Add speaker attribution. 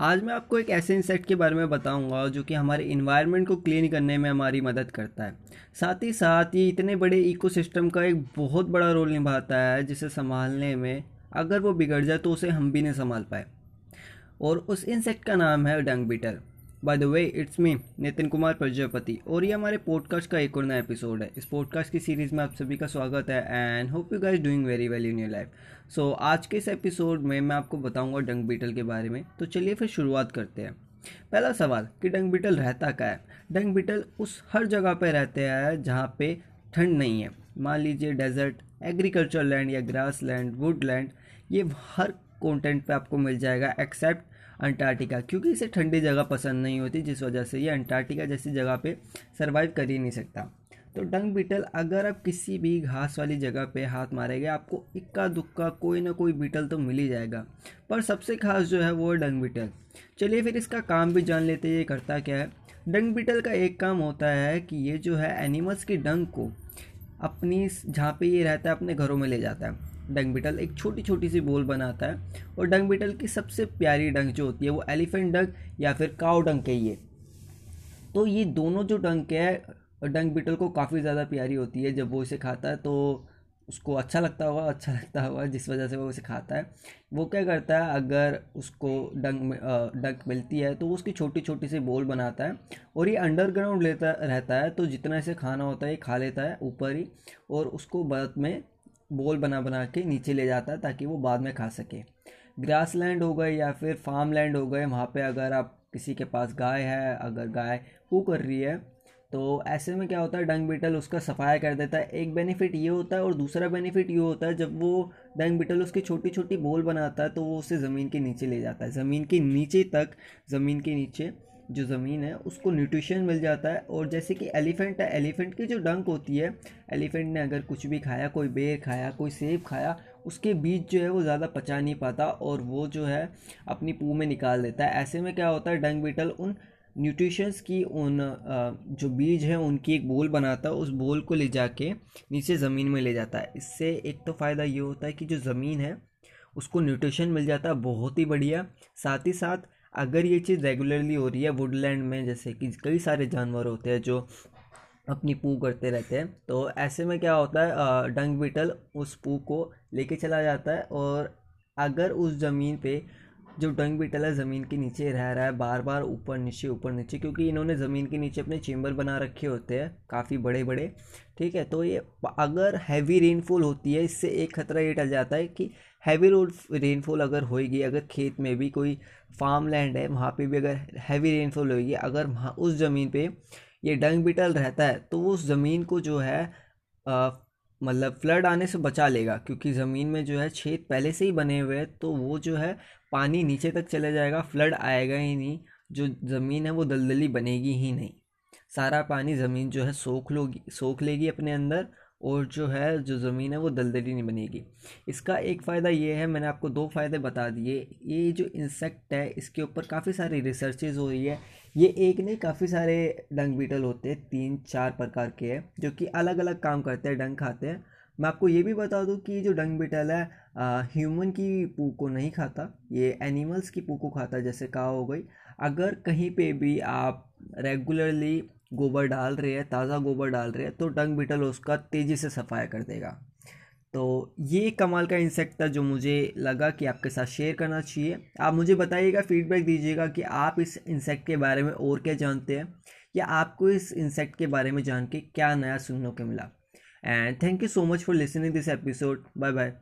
Speaker 1: आज मैं आपको एक ऐसे इंसेक्ट के बारे में बताऊँगा जो कि हमारे इन्वायरमेंट को क्लीन करने में हमारी मदद करता है। साथ ही साथ ये इतने बड़े इकोसिस्टम का एक बहुत बड़ा रोल निभाता है जिसे संभालने में अगर वो बिगड़ जाए तो उसे हम भी नहीं संभाल पाए। और उस इंसेक्ट का नाम है dung beetle by the way it's me Nitin Kumar Prajapati और ये हमारे पॉडकास्ट का एक और नया एपिसोड है। इस पॉडकास्ट की सीरीज़ में आप सभी का स्वागत है and hope you guys doing very well in your life so आज के इस एपिसोड में मैं आपको बताऊँगा डंग बीटल के बारे में। तो चलिए फिर शुरुआत करते हैं। पहला सवाल, कि डंग बीटल रहता क्या है? डंग बीटल उस हर जगह पर रहते हैं जहाँ पे ठंड नहीं है। मान लीजिए डेजर्ट एग्रीकल्चर लैंड या ग्रास लैंड वुड लैंड ये हर कॉन्टेंट पे आपको मिल जाएगा एक्सेप्ट अंटार्कटिका, क्योंकि इसे ठंडी जगह पसंद नहीं होती, जिस वजह से ये अंटार्कटिका जैसी जगह पे सरवाइव कर ही नहीं सकता। तो डंग बीटल अगर आप किसी भी घास वाली जगह पे हाथ मारेंगे, आपको इक्का दुक्का कोई ना कोई बीटल तो मिल ही जाएगा। पर सबसे खास जो है वो है डंग बीटल चलिए फिर इसका काम भी जान लेते हैं, ये करता क्या है। डंग बीटल का एक काम होता है कि ये जो है एनिमल्स की डंग को अपनी जहाँ पे ये रहता है, अपने घरों में ले जाता है। डंग बीटल एक छोटी छोटी सी बोल बनाता है और डंग बीटल की सबसे प्यारी डंग जो होती है वो एलिफेंट डंग या फिर काउ डंग के ये तो ये दोनों जो डंग है, डंग बीटल को काफ़ी ज़्यादा प्यारी होती है। जब वो इसे खाता है तो उसको अच्छा लगता होगा अच्छा लगता होगा, जिस वजह से वो उसे खाता है। वो क्या करता है, अगर उसको डंग डंग मिलती है तो वो उसकी छोटी छोटी सी बोल बनाता है और ये अंडरग्राउंड लेता रहता है। तो जितना इसे खाना होता है, ये खा लेता है ऊपर ही और उसको बर्त में बोल बना बना के नीचे ले जाता है ताकि वो बाद में खा सके। ग्रास लैंड हो गए या फिर फार्म लैंड हो गए, वहाँ पे अगर आप किसी के पास गाय है, अगर गाय पू कर रही है तो ऐसे में क्या होता है डंग बीटल उसका सफाया कर देता है। एक बेनिफिट ये होता है और दूसरा बेनिफिट ये होता है, जब वो डंग बीटल उसकी छोटी छोटी बोल बनाता है तो वो उसे ज़मीन के नीचे ले जाता है। ज़मीन के नीचे तक, ज़मीन के नीचे जो ज़मीन है, उसको न्यूट्रिशन मिल जाता है। और जैसे कि एलिफेंट है एलिफेंट की जो डंक होती है एलिफेंट ने अगर कुछ भी खाया, कोई बेर खाया, कोई सेब खाया, उसके बीज जो है वो ज़्यादा पचा नहीं पाता और वो जो है अपनी पू में निकाल देता है। ऐसे में क्या होता है डंग बीटल उन न्यूट्रिशंस की, उन जो बीज है, उनकी एक बोल बनाता है, उस बोल को ले जाके नीचे ज़मीन में ले जाता है। इससे एक तो फ़ायदा ये होता है कि जो ज़मीन है, उसको न्यूट्रिशन मिल जाता है, बहुत ही बढ़िया। साथ ही साथ अगर ये चीज़ रेगुलरली हो रही है वुडलैंड में, जैसे कि कई सारे जानवर होते हैं जो अपनी पू करते रहते हैं तो ऐसे में क्या होता है डंग बीटल उस पू को लेके चला जाता है और अगर उस ज़मीन पे जो डंग बीटल है ज़मीन के नीचे रह रहा है बार बार ऊपर नीचे ऊपर नीचे, क्योंकि इन्होंने ज़मीन के नीचे अपने चेम्बर बना रखे होते हैं, काफ़ी बड़े बड़े ठीक है? तो ये अगर हैवी रेनफॉल होती है, इससे एक खतरा ये टल जाता है कि हैवी रेनफॉल अगर होएगी, अगर खेत में भी कोई फार्म लैंड है, वहाँ पे भी अगर हैवी रेनफॉल होगी अगर वहाँ उस ज़मीन पे ये डंग बीटल रहता है तो उस ज़मीन को जो है मतलब फ्लड आने से बचा लेगा, क्योंकि ज़मीन में जो है छेद पहले से ही बने हुए हैं तो वो जो है पानी नीचे तक चले जाएगा, फ्लड आएगा ही नहीं, जो ज़मीन है वो दलदली बनेगी ही नहीं। सारा पानी ज़मीन जो है सोख लोगी, सोख लेगी अपने अंदर, और जो है, जो ज़मीन है वो दलदली नहीं बनेगी। इसका एक फ़ायदा ये है, मैंने आपको दो फ़ायदे बता दिए। ये जो इंसेक्ट है, इसके ऊपर काफ़ी सारी रिसर्चेज हो रही है ये एक नहीं, काफ़ी सारे डंग बीटल होते हैं, तीन चार प्रकार के हैं, जो कि अलग अलग काम करते हैं डंग खाते हैं। मैं आपको ये भी बता दूँ कि जो डंग बीटल है ह्यूमन की पू, को नहीं खाता, ये एनिमल्स की पू को खाता जैसे कहा हो गई। अगर कहीं पे भी आप रेगुलरली गोबर डाल रहे हैं, ताज़ा गोबर डाल रहे हैं तो डंग बीटल उसका तेज़ी से सफाया कर देगा। तो ये कमाल का इंसेक्ट था जो मुझे लगा कि आपके साथ शेयर करना चाहिए। आप मुझे बताइएगा फीडबैक दीजिएगा कि आप इस इंसेक्ट के बारे में और क्या जानते हैं, या आपको इस इंसेक्ट के बारे में जान के क्या नया सुनने को मिला। And thank you so much for listening this episode bye bye